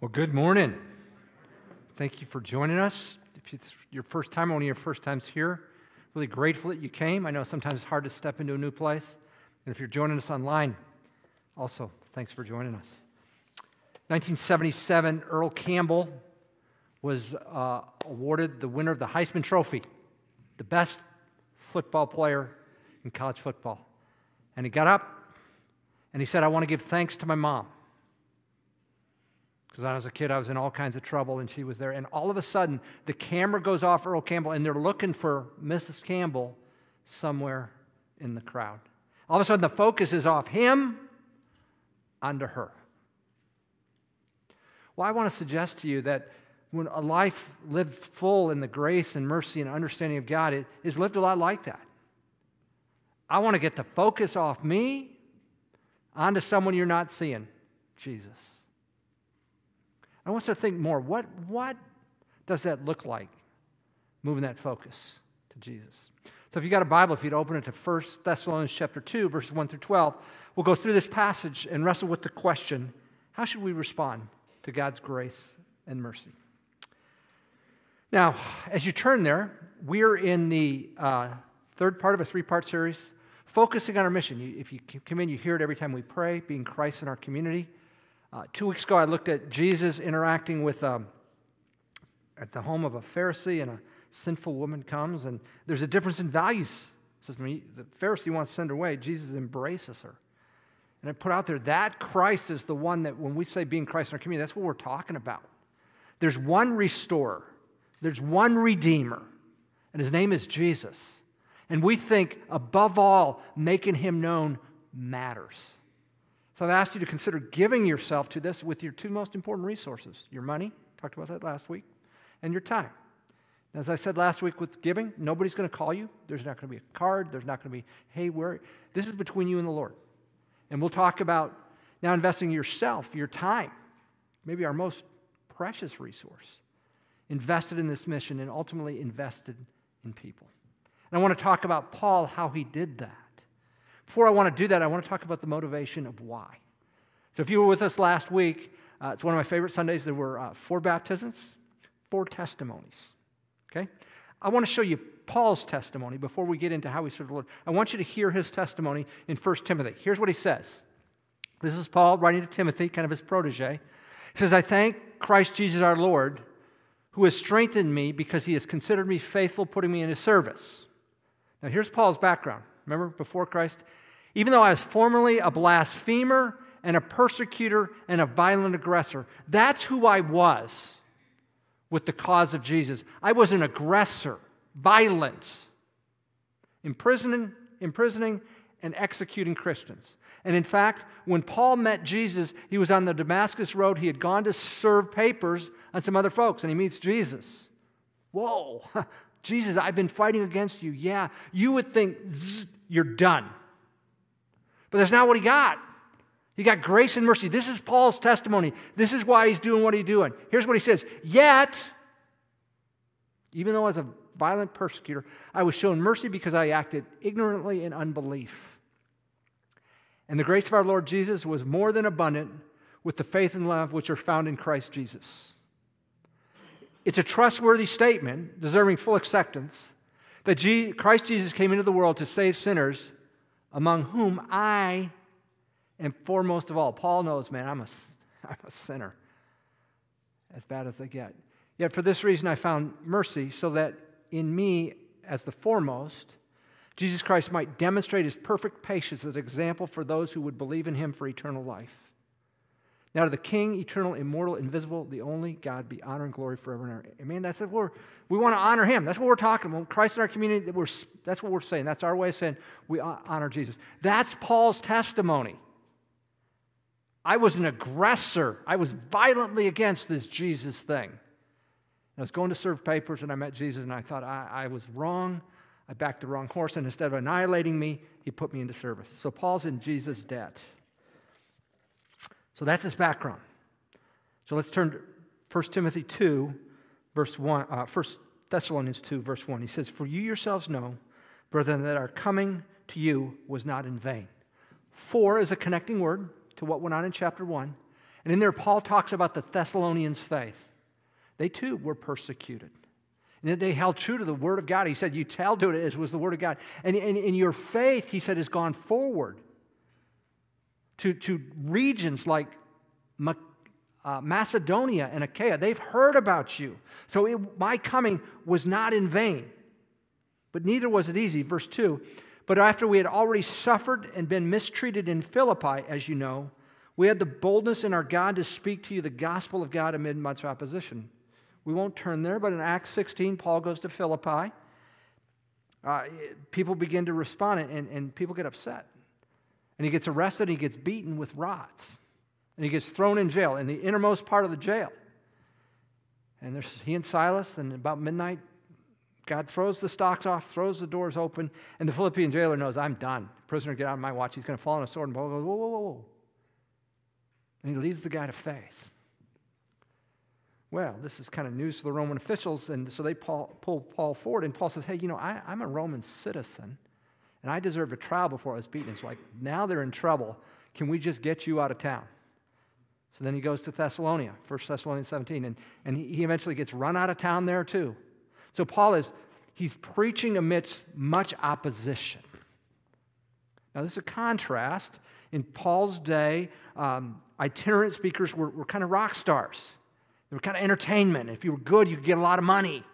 Well, good morning. Thank you for joining us. If it's your first time, one of your first times here, really grateful that you came. I know sometimes it's hard to step into a new place. And if you're joining us online, also, thanks for joining us. 1977, Earl Campbell was uh, awarded the winner of the Heisman Trophy, the best football player in college football. And he got up and he said, I want to give thanks to my mom because when I was a kid, I was in all kinds of trouble, and she was there. And all of a sudden, the camera goes off Earl Campbell, and they're looking for Mrs. Campbell somewhere in the crowd. All of a sudden, the focus is off him onto her. Well, I want to suggest to you that when a life lived full in the grace and mercy and understanding of God it is lived a lot like that. I want to get the focus off me onto someone you're not seeing, Jesus. I want us to think more what, what does that look like, moving that focus to Jesus? So if you got a Bible, if you'd open it to 1 Thessalonians chapter 2, verses 1 through 12, we'll go through this passage and wrestle with the question, how should we respond to God's grace and mercy? Now, as you turn there, we're in the uh, third part of a three part series focusing on our mission. You, if you come in, you hear it every time we pray, being Christ in our community. Uh, two weeks ago, I looked at Jesus interacting with, um, at the home of a Pharisee, and a sinful woman comes, and there's a difference in values. Says, the Pharisee wants to send her away, Jesus embraces her. And I put out there that Christ is the one that, when we say being Christ in our community, that's what we're talking about. There's one restorer, there's one redeemer, and his name is Jesus. And we think, above all, making him known matters. So I've asked you to consider giving yourself to this with your two most important resources your money, talked about that last week, and your time. As I said last week with giving, nobody's going to call you. There's not going to be a card. There's not going to be, hey, where? This is between you and the Lord. And we'll talk about now investing yourself, your time, maybe our most precious resource, invested in this mission and ultimately invested in people. And I want to talk about Paul, how he did that. Before I want to do that, I want to talk about the motivation of why. So, if you were with us last week, uh, it's one of my favorite Sundays. There were uh, four baptisms, four testimonies. Okay? I want to show you Paul's testimony before we get into how he served the Lord. I want you to hear his testimony in 1 Timothy. Here's what he says. This is Paul writing to Timothy, kind of his protege. He says, I thank Christ Jesus our Lord, who has strengthened me because he has considered me faithful, putting me in his service. Now, here's Paul's background. Remember, before Christ? Even though I was formerly a blasphemer and a persecutor and a violent aggressor, that's who I was with the cause of Jesus. I was an aggressor, violent, imprisoning, imprisoning and executing Christians. And in fact, when Paul met Jesus, he was on the Damascus Road. He had gone to serve papers on some other folks, and he meets Jesus. Whoa, Jesus, I've been fighting against you. Yeah, you would think you're done. But that's not what he got. He got grace and mercy. This is Paul's testimony. This is why he's doing what he's doing. Here's what he says Yet, even though I was a violent persecutor, I was shown mercy because I acted ignorantly in unbelief. And the grace of our Lord Jesus was more than abundant with the faith and love which are found in Christ Jesus. It's a trustworthy statement, deserving full acceptance, that Christ Jesus came into the world to save sinners, among whom I am foremost of all. Paul knows, man, I'm a, I'm a sinner, as bad as they get. Yet for this reason I found mercy, so that in me, as the foremost, Jesus Christ might demonstrate his perfect patience as an example for those who would believe in him for eternal life. Now to the King, eternal, immortal, invisible, the only God, be honor and glory forever and ever. Amen. That's what we're, we want to honor Him. That's what we're talking about. Christ in our community, we're, that's what we're saying. That's our way of saying we honor Jesus. That's Paul's testimony. I was an aggressor. I was violently against this Jesus thing. I was going to serve papers and I met Jesus and I thought I, I was wrong. I backed the wrong horse, and instead of annihilating me, he put me into service. So Paul's in Jesus' debt. So that's his background. So let's turn to 1 Timothy 2, verse 1, uh, 1 Thessalonians 2, verse 1. He says, For you yourselves know, brethren, that our coming to you was not in vain. For is a connecting word to what went on in chapter 1. And in there, Paul talks about the Thessalonians' faith. They too were persecuted. And they held true to the Word of God. He said, You tell to it as was the Word of God. And, and, and your faith, he said, has gone forward to, to regions like uh, Macedonia and Achaia. They've heard about you. So it, my coming was not in vain, but neither was it easy. Verse 2 But after we had already suffered and been mistreated in Philippi, as you know, we had the boldness in our God to speak to you the gospel of God amid much opposition. We won't turn there, but in Acts 16, Paul goes to Philippi. Uh, people begin to respond, and, and people get upset. And he gets arrested, and he gets beaten with rods. And he gets thrown in jail, in the innermost part of the jail. And there's he and Silas, and about midnight, God throws the stocks off, throws the doors open, and the Philippian jailer knows, I'm done. Prisoner, get out of my watch. He's going to fall on a sword. And Paul goes, whoa, whoa, whoa, whoa. And he leads the guy to faith. Well, this is kind of news to the Roman officials, and so they pull, pull Paul forward, and Paul says, Hey, you know, I, I'm a Roman citizen, and I deserve a trial before I was beaten. It's like, now they're in trouble. Can we just get you out of town? So then he goes to Thessalonica, 1 Thessalonians 17, and, and he, he eventually gets run out of town there too. So Paul is, he's preaching amidst much opposition. Now, this is a contrast. In Paul's day, um, itinerant speakers were, were kind of rock stars. They were kind of entertainment. If you were good, you'd get a lot of money,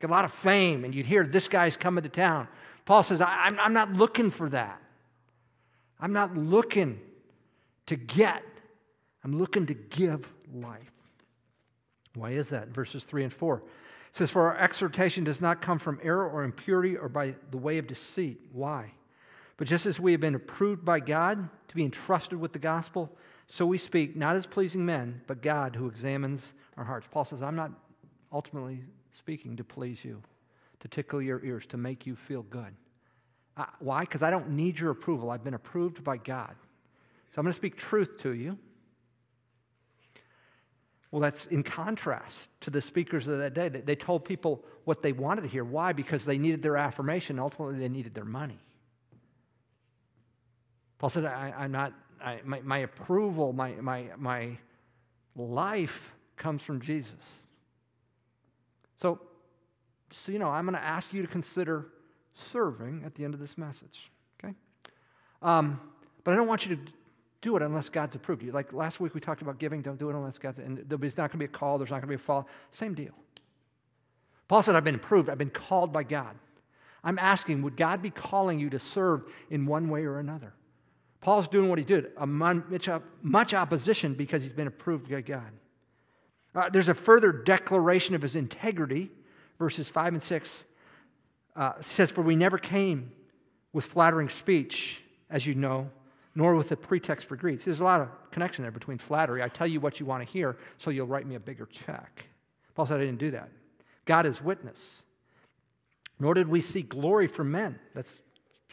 get a lot of fame, and you'd hear this guy's coming to town. Paul says, I'm, I'm not looking for that. I'm not looking to get, I'm looking to give life. Why is that? Verses 3 and 4. It says, For our exhortation does not come from error or impurity or by the way of deceit. Why? But just as we have been approved by God to be entrusted with the gospel, so we speak, not as pleasing men, but God who examines our hearts. Paul says, I'm not ultimately speaking to please you, to tickle your ears, to make you feel good. Uh, why? Because I don't need your approval. I've been approved by God. So I'm going to speak truth to you. Well, that's in contrast to the speakers of that day. They told people what they wanted to hear. Why? Because they needed their affirmation. Ultimately, they needed their money. Paul said, I, am not I, my, my approval, my, my, my life comes from Jesus. So, so you know, I'm going to ask you to consider serving at the end of this message, okay? Um, but I don't want you to do it unless God's approved you. Like last week we talked about giving, don't do it unless God's, and there's not going to be a call, there's not going to be a fall. Same deal. Paul said, I've been approved, I've been called by God. I'm asking, would God be calling you to serve in one way or another? Paul's doing what he did, much opposition because he's been approved by God. Uh, there's a further declaration of his integrity, verses 5 and 6 uh, says, For we never came with flattering speech, as you know, nor with a pretext for greed. There's a lot of connection there between flattery. I tell you what you want to hear, so you'll write me a bigger check. Paul said, I didn't do that. God is witness. Nor did we seek glory from men. That's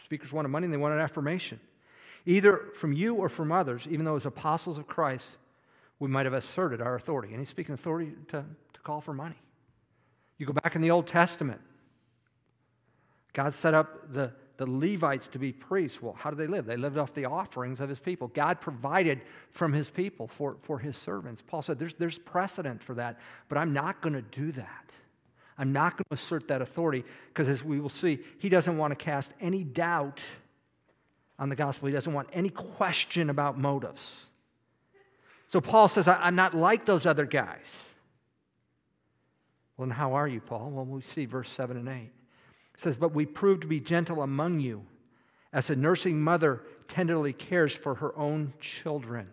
speakers wanted money and they wanted affirmation either from you or from others, even though as apostles of Christ, we might have asserted our authority. And he's speaking authority to, to call for money. You go back in the Old Testament, God set up the, the Levites to be priests. Well, how did they live? They lived off the offerings of his people. God provided from his people for, for his servants. Paul said, there's, there's precedent for that, but I'm not going to do that. I'm not going to assert that authority because, as we will see, he doesn't want to cast any doubt on the gospel. He doesn't want any question about motives. So Paul says, I'm not like those other guys. Well, then how are you, Paul? Well, we see verse 7 and 8. It says, But we prove to be gentle among you, as a nursing mother tenderly cares for her own children.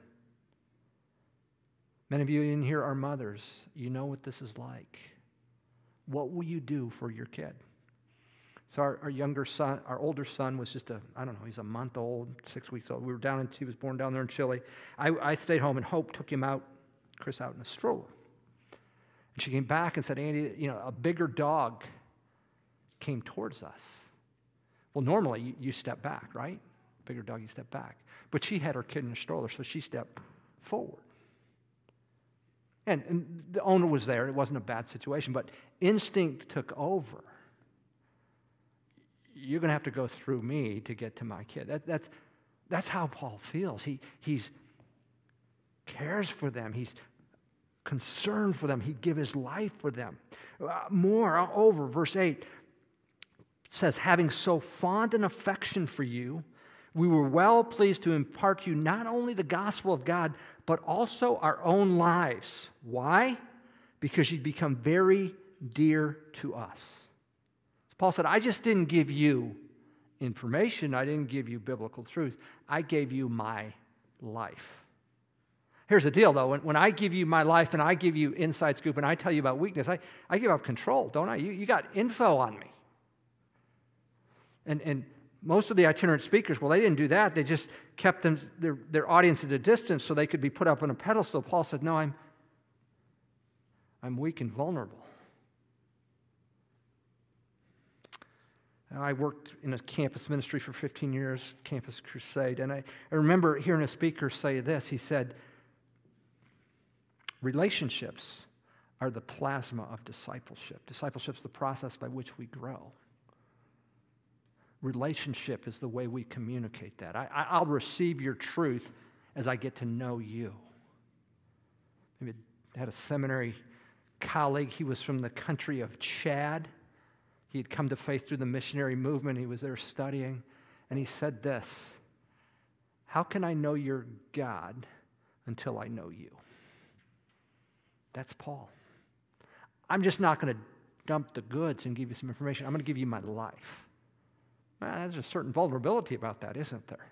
Many of you in here are mothers. You know what this is like. What will you do for your kid? So our, our, younger son, our older son was just a, I don't know, he's a month old, six weeks old. We were down in, he was born down there in Chile. I, I stayed home and Hope took him out, Chris out in a stroller. And she came back and said, Andy, you know, a bigger dog came towards us. Well, normally you, you step back, right? Bigger dog, you step back. But she had her kid in a stroller, so she stepped forward. And, and the owner was there. It wasn't a bad situation, but instinct took over you're going to have to go through me to get to my kid. That, that's, that's how Paul feels. He, he's, cares for them. He's concerned for them. He'd give his life for them. Uh, more over, verse 8 says, having so fond an affection for you, we were well pleased to impart to you not only the gospel of God, but also our own lives. Why? Because you'd become very dear to us. Paul said, I just didn't give you information, I didn't give you biblical truth, I gave you my life. Here's the deal though when, when I give you my life and I give you inside scoop and I tell you about weakness, I, I give up control, don't I? You, you got info on me. And, and most of the itinerant speakers, well, they didn't do that. They just kept them, their, their audience at a distance so they could be put up on a pedestal. Paul said, No, I'm, I'm weak and vulnerable. I worked in a campus ministry for 15 years, Campus Crusade, and I, I remember hearing a speaker say this. He said, Relationships are the plasma of discipleship. Discipleship is the process by which we grow. Relationship is the way we communicate that. I, I'll receive your truth as I get to know you. Maybe I had a seminary colleague, he was from the country of Chad. He had come to faith through the missionary movement. He was there studying, and he said this How can I know your God until I know you? That's Paul. I'm just not going to dump the goods and give you some information. I'm going to give you my life. Well, there's a certain vulnerability about that, isn't there?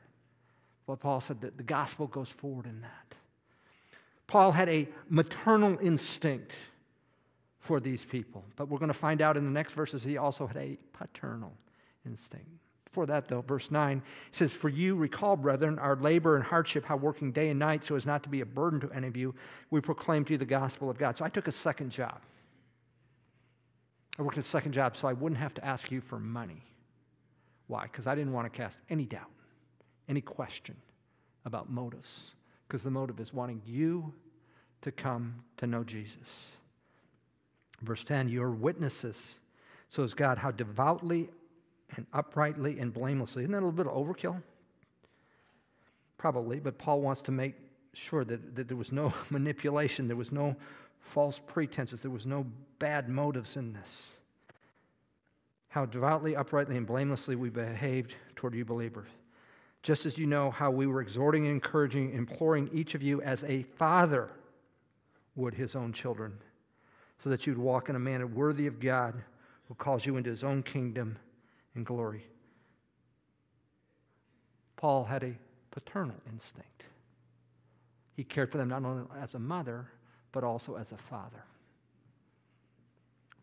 Well, Paul said that the gospel goes forward in that. Paul had a maternal instinct for these people, but we're going to find out in the next verses he also had a paternal instinct. Before that, though, verse 9 says, For you recall, brethren, our labor and hardship, how working day and night so as not to be a burden to any of you, we proclaim to you the gospel of God. So I took a second job. I worked a second job so I wouldn't have to ask you for money. Why? Because I didn't want to cast any doubt, any question about motives, because the motive is wanting you to come to know Jesus. Verse 10 You are witnesses, so is God, how devoutly and uprightly and blamelessly. Isn't that a little bit of overkill? Probably, but Paul wants to make sure that, that there was no manipulation, there was no false pretenses, there was no bad motives in this. How devoutly, uprightly, and blamelessly we behaved toward you believers. Just as you know how we were exhorting, encouraging, imploring each of you as a father would his own children, so that you'd walk in a manner worthy of God who calls you into his own kingdom and glory. Paul had a paternal instinct. He cared for them not only as a mother, but also as a father.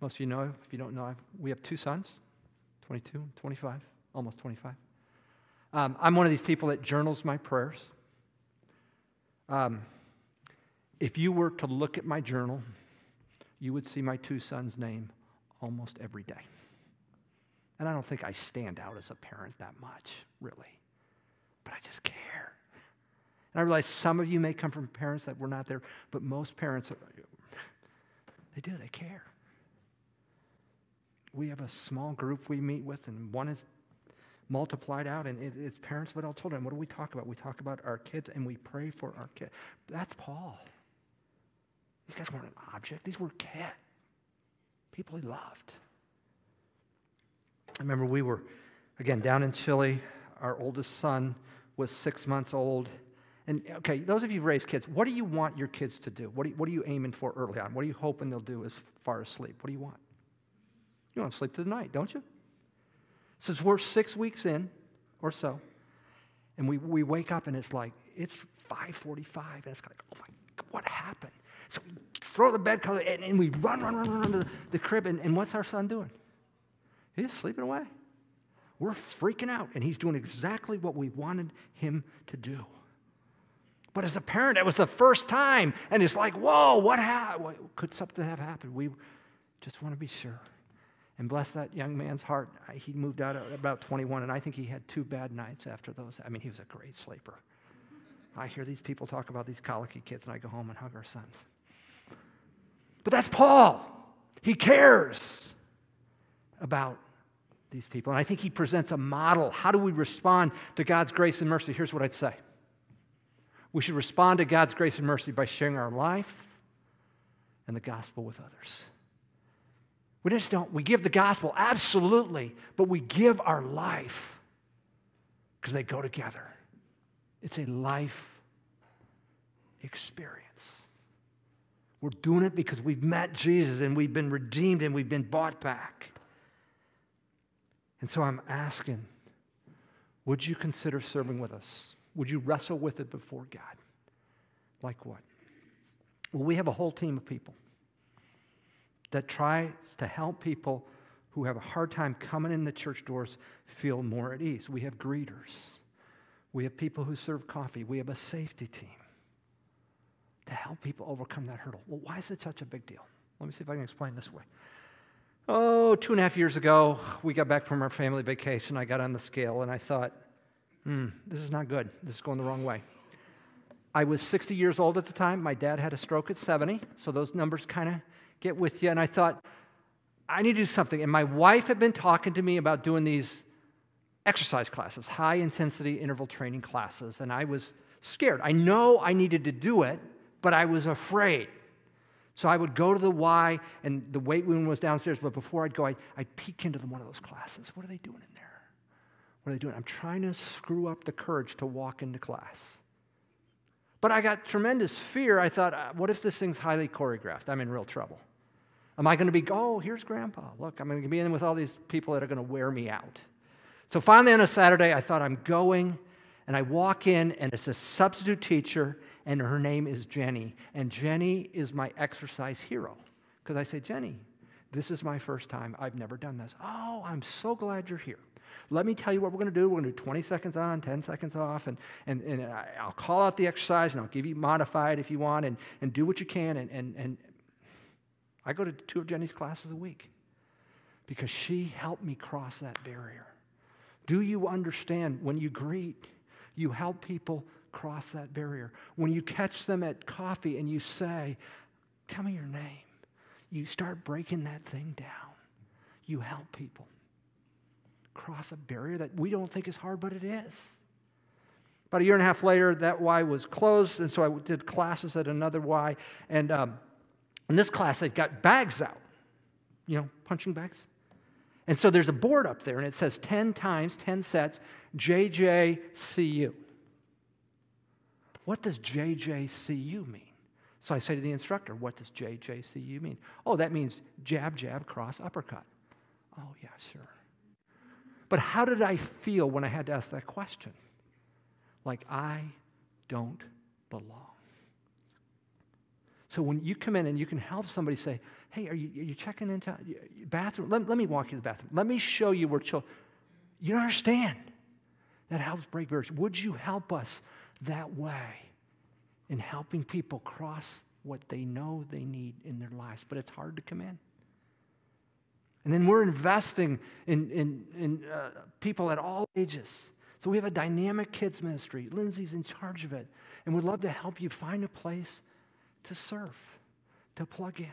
Most of you know, if you don't know, we have two sons 22, 25, almost 25. Um, I'm one of these people that journals my prayers. Um, if you were to look at my journal, you would see my two sons' name almost every day. And I don't think I stand out as a parent that much, really. But I just care. And I realize some of you may come from parents that were not there, but most parents, they do, they care. We have a small group we meet with, and one is multiplied out, and it's parents of adult children. What do we talk about? We talk about our kids, and we pray for our kids. That's Paul. These guys weren't an object, these were kids, people he loved. I remember we were, again, down in Chile. Our oldest son was six months old. And okay, those of you who raise kids, what do you want your kids to do? What, do what are you aiming for early on? What are you hoping they'll do as far as sleep? What do you want? You want to sleep through the night, don't you? Since we're six weeks in or so, and we, we wake up and it's like, it's 5.45, and it's like, oh my, God, what happened? So we throw the bed cover and, and we run, run, run, run to the, the crib, and, and what's our son doing? He's sleeping away. We're freaking out, and he's doing exactly what we wanted him to do. But as a parent, it was the first time, and it's like, whoa, what happened? Could something have happened? We just want to be sure. And bless that young man's heart. He moved out at about 21, and I think he had two bad nights after those. I mean, he was a great sleeper. I hear these people talk about these colicky kids, and I go home and hug our sons. But that's Paul. He cares about these people. And I think he presents a model. How do we respond to God's grace and mercy? Here's what I'd say We should respond to God's grace and mercy by sharing our life and the gospel with others. We just don't, we give the gospel, absolutely, but we give our life because they go together. It's a life experience. We're doing it because we've met Jesus and we've been redeemed and we've been bought back. And so I'm asking, would you consider serving with us? Would you wrestle with it before God? Like what? Well, we have a whole team of people that tries to help people who have a hard time coming in the church doors feel more at ease. We have greeters. We have people who serve coffee. We have a safety team to help people overcome that hurdle. Well, why is it such a big deal? Let me see if I can explain this way. Oh, two and a half years ago, we got back from our family vacation. I got on the scale and I thought, hmm, this is not good. This is going the wrong way. I was 60 years old at the time. My dad had a stroke at 70, so those numbers kind of get with you. And I thought, I need to do something. And my wife had been talking to me about doing these exercise classes, high intensity interval training classes. And I was scared. I know I needed to do it, but I was afraid. So I would go to the Y, and the weight room was downstairs. But before I'd go, I'd, I'd peek into the, one of those classes. What are they doing in there? What are they doing? I'm trying to screw up the courage to walk into class. But I got tremendous fear. I thought, uh, what if this thing's highly choreographed? I'm in real trouble. Am I going to be, oh, here's grandpa. Look, I'm going to be in with all these people that are going to wear me out. So finally, on a Saturday, I thought, I'm going. And I walk in, and it's a substitute teacher, and her name is Jenny. And Jenny is my exercise hero. Because I say, Jenny, this is my first time. I've never done this. Oh, I'm so glad you're here. Let me tell you what we're going to do. We're going to do 20 seconds on, 10 seconds off, and, and, and I'll call out the exercise and I'll give you modified if you want, and, and do what you can. And, and, and I go to two of Jenny's classes a week because she helped me cross that barrier. Do you understand when you greet, you help people cross that barrier? When you catch them at coffee and you say, Tell me your name, you start breaking that thing down. You help people cross a barrier that we don't think is hard, but it is. About a year and a half later, that Y was closed, and so I did classes at another Y. And um, in this class, they've got bags out, you know, punching bags. And so there's a board up there, and it says 10 times, 10 sets, JJCU. What does JJCU mean? So I say to the instructor, What does JJCU mean? Oh, that means jab, jab, cross, uppercut. Oh, yeah, sure. But how did I feel when I had to ask that question? Like I don't belong. So when you come in and you can help somebody say, hey, are you, are you checking into bathroom? Let, let me walk you to the bathroom. Let me show you where children, you don't understand. That helps break barriers. Would you help us that way in helping people cross what they know they need in their lives? But it's hard to come in. And then we're investing in, in, in uh, people at all ages. So we have a dynamic kids ministry. Lindsay's in charge of it. And we'd love to help you find a place to serve, to plug in.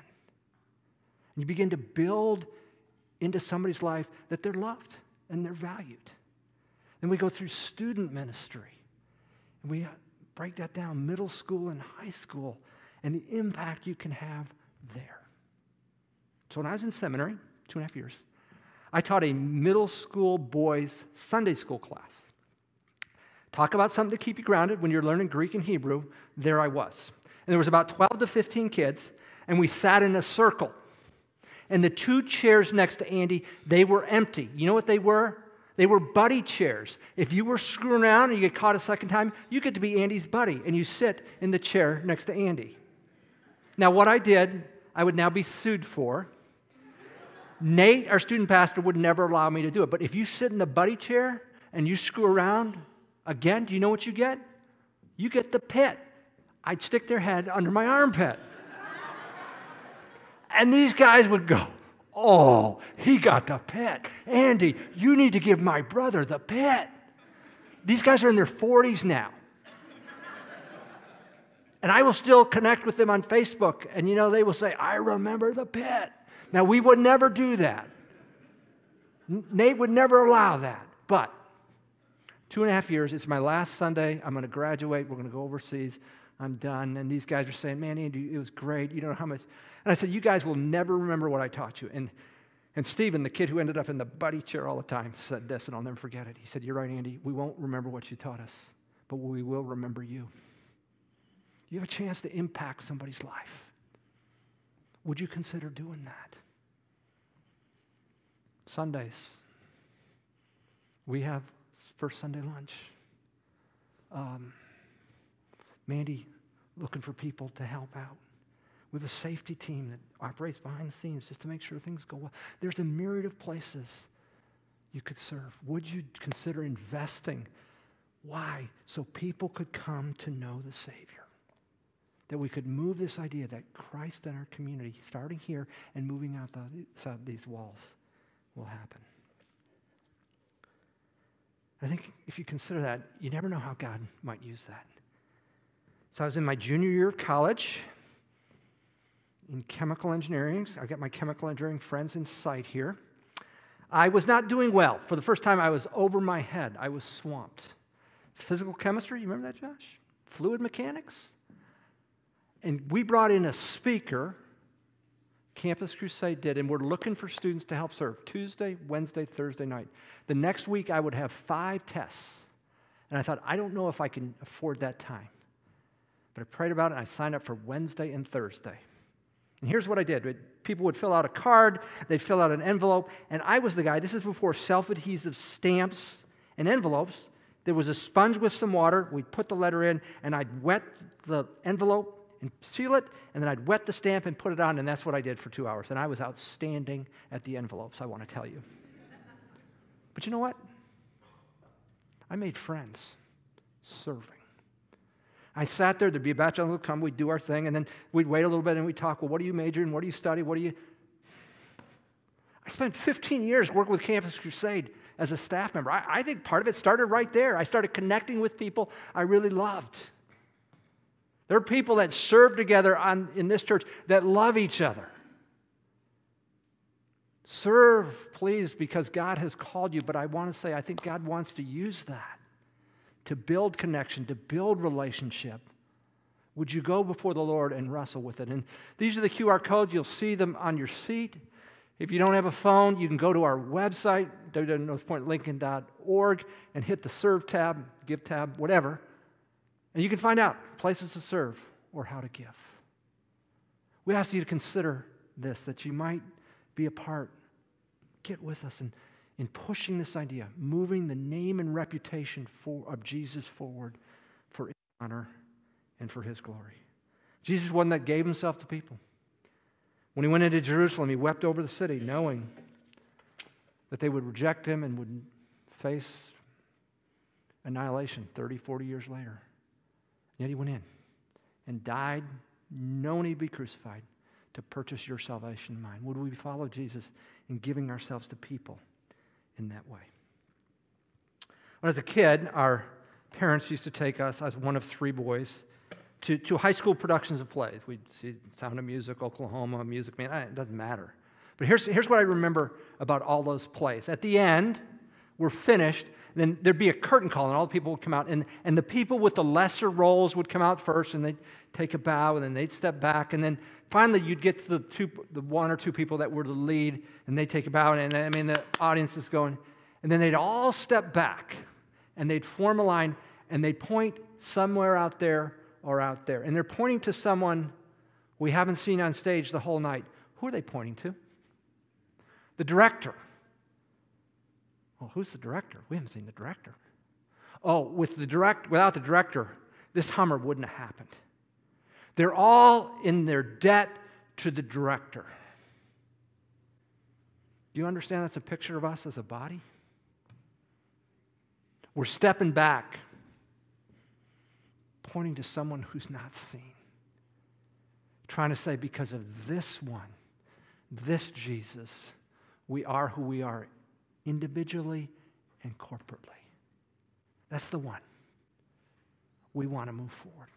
And you begin to build into somebody's life that they're loved and they're valued. Then we go through student ministry and we break that down middle school and high school and the impact you can have there. So when I was in seminary, two and a half years, I taught a middle school boys Sunday school class. Talk about something to keep you grounded when you're learning Greek and Hebrew. There I was and there was about 12 to 15 kids, and we sat in a circle. And the two chairs next to Andy, they were empty. You know what they were? They were buddy chairs. If you were screwing around and you get caught a second time, you get to be Andy's buddy, and you sit in the chair next to Andy. Now, what I did, I would now be sued for. Nate, our student pastor, would never allow me to do it. But if you sit in the buddy chair and you screw around, again, do you know what you get? You get the pit. I'd stick their head under my armpit. And these guys would go, Oh, he got the pet. Andy, you need to give my brother the pet. These guys are in their 40s now. And I will still connect with them on Facebook. And you know, they will say, I remember the pet. Now, we would never do that. Nate would never allow that. But Two and a half years. It's my last Sunday. I'm going to graduate. We're going to go overseas. I'm done. And these guys were saying, Man, Andy, it was great. You don't know how much. And I said, You guys will never remember what I taught you. And, and Stephen, the kid who ended up in the buddy chair all the time, said this, and I'll never forget it. He said, You're right, Andy. We won't remember what you taught us, but we will remember you. You have a chance to impact somebody's life. Would you consider doing that? Sundays, we have first Sunday lunch. Um, Mandy looking for people to help out. We have a safety team that operates behind the scenes just to make sure things go well. There's a myriad of places you could serve. Would you consider investing? Why? So people could come to know the Savior. That we could move this idea that Christ in our community, starting here and moving out the, these walls, will happen. I think if you consider that, you never know how God might use that. So I was in my junior year of college in chemical engineering. I've got my chemical engineering friends in sight here. I was not doing well. For the first time, I was over my head. I was swamped. Physical chemistry, you remember that, Josh? Fluid mechanics. And we brought in a speaker, Campus Crusade did, and we're looking for students to help serve Tuesday, Wednesday, Thursday night. The next week, I would have five tests. And I thought, I don't know if I can afford that time. But I prayed about it and I signed up for Wednesday and Thursday. And here's what I did people would fill out a card, they'd fill out an envelope, and I was the guy, this is before self adhesive stamps and envelopes. There was a sponge with some water. We'd put the letter in, and I'd wet the envelope and seal it, and then I'd wet the stamp and put it on, and that's what I did for two hours. And I was outstanding at the envelopes, I want to tell you. But you know what? I made friends serving. I sat there, there'd be a of them come, we'd do our thing, and then we'd wait a little bit and we'd talk, well, what do you major in? What do you study? What do you. I spent 15 years working with Campus Crusade as a staff member. I, I think part of it started right there. I started connecting with people I really loved. There are people that serve together on, in this church that love each other. Serve, please, because God has called you, but I want to say I think God wants to use that to build connection, to build relationship. Would you go before the Lord and wrestle with it? And these are the QR codes. You'll see them on your seat. If you don't have a phone, you can go to our website, www.northpointlincoln.org, and hit the Serve tab, Give tab, whatever. And you can find out places to serve or how to give. We ask you to consider this, that you might be a part. Get with us and in pushing this idea, moving the name and reputation for, of Jesus forward for his honor and for his glory. Jesus was one that gave himself to people. When he went into Jerusalem, he wept over the city, knowing that they would reject him and would face annihilation 30, 40 years later. Yet he went in and died, knowing he'd be crucified to purchase your salvation and mine. Would we follow Jesus in giving ourselves to people? In that way. When I was a kid, our parents used to take us, as one of three boys, to, to high school productions of plays. We'd see Sound of Music, Oklahoma, Music Man, it doesn't matter. But here's, here's what I remember about all those plays. At the end, we're finished, then there'd be a curtain call, and all the people would come out, and, and the people with the lesser roles would come out first, and they'd take a bow, and then they'd step back, and then finally you'd get to the, two, the one or two people that were the lead, and they'd take a bow, and I mean, the audience is going, and then they'd all step back, and they'd form a line, and they'd point somewhere out there or out there. And they're pointing to someone we haven't seen on stage the whole night. Who are they pointing to? The director. Well, who's the director? We haven't seen the director. Oh, with the direct, without the director, this Hummer wouldn't have happened. They're all in their debt to the director. Do you understand that's a picture of us as a body? We're stepping back, pointing to someone who's not seen, trying to say, because of this one, this Jesus, we are who we are individually and corporately. That's the one we want to move forward.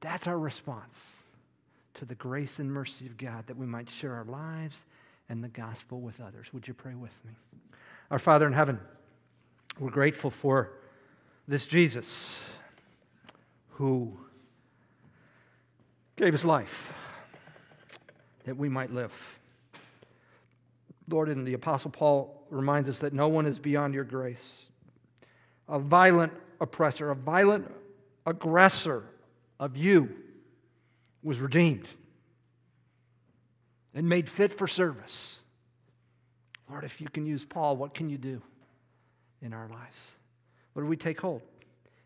That's our response to the grace and mercy of God that we might share our lives and the gospel with others. Would you pray with me? Our Father in heaven, we're grateful for this Jesus who gave his life that we might live. Lord, and the Apostle Paul reminds us that no one is beyond your grace. A violent oppressor, a violent aggressor of you was redeemed and made fit for service. Lord, if you can use Paul, what can you do in our lives? Lord, we take hold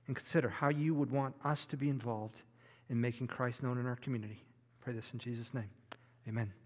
and consider how you would want us to be involved in making Christ known in our community. Pray this in Jesus' name. Amen.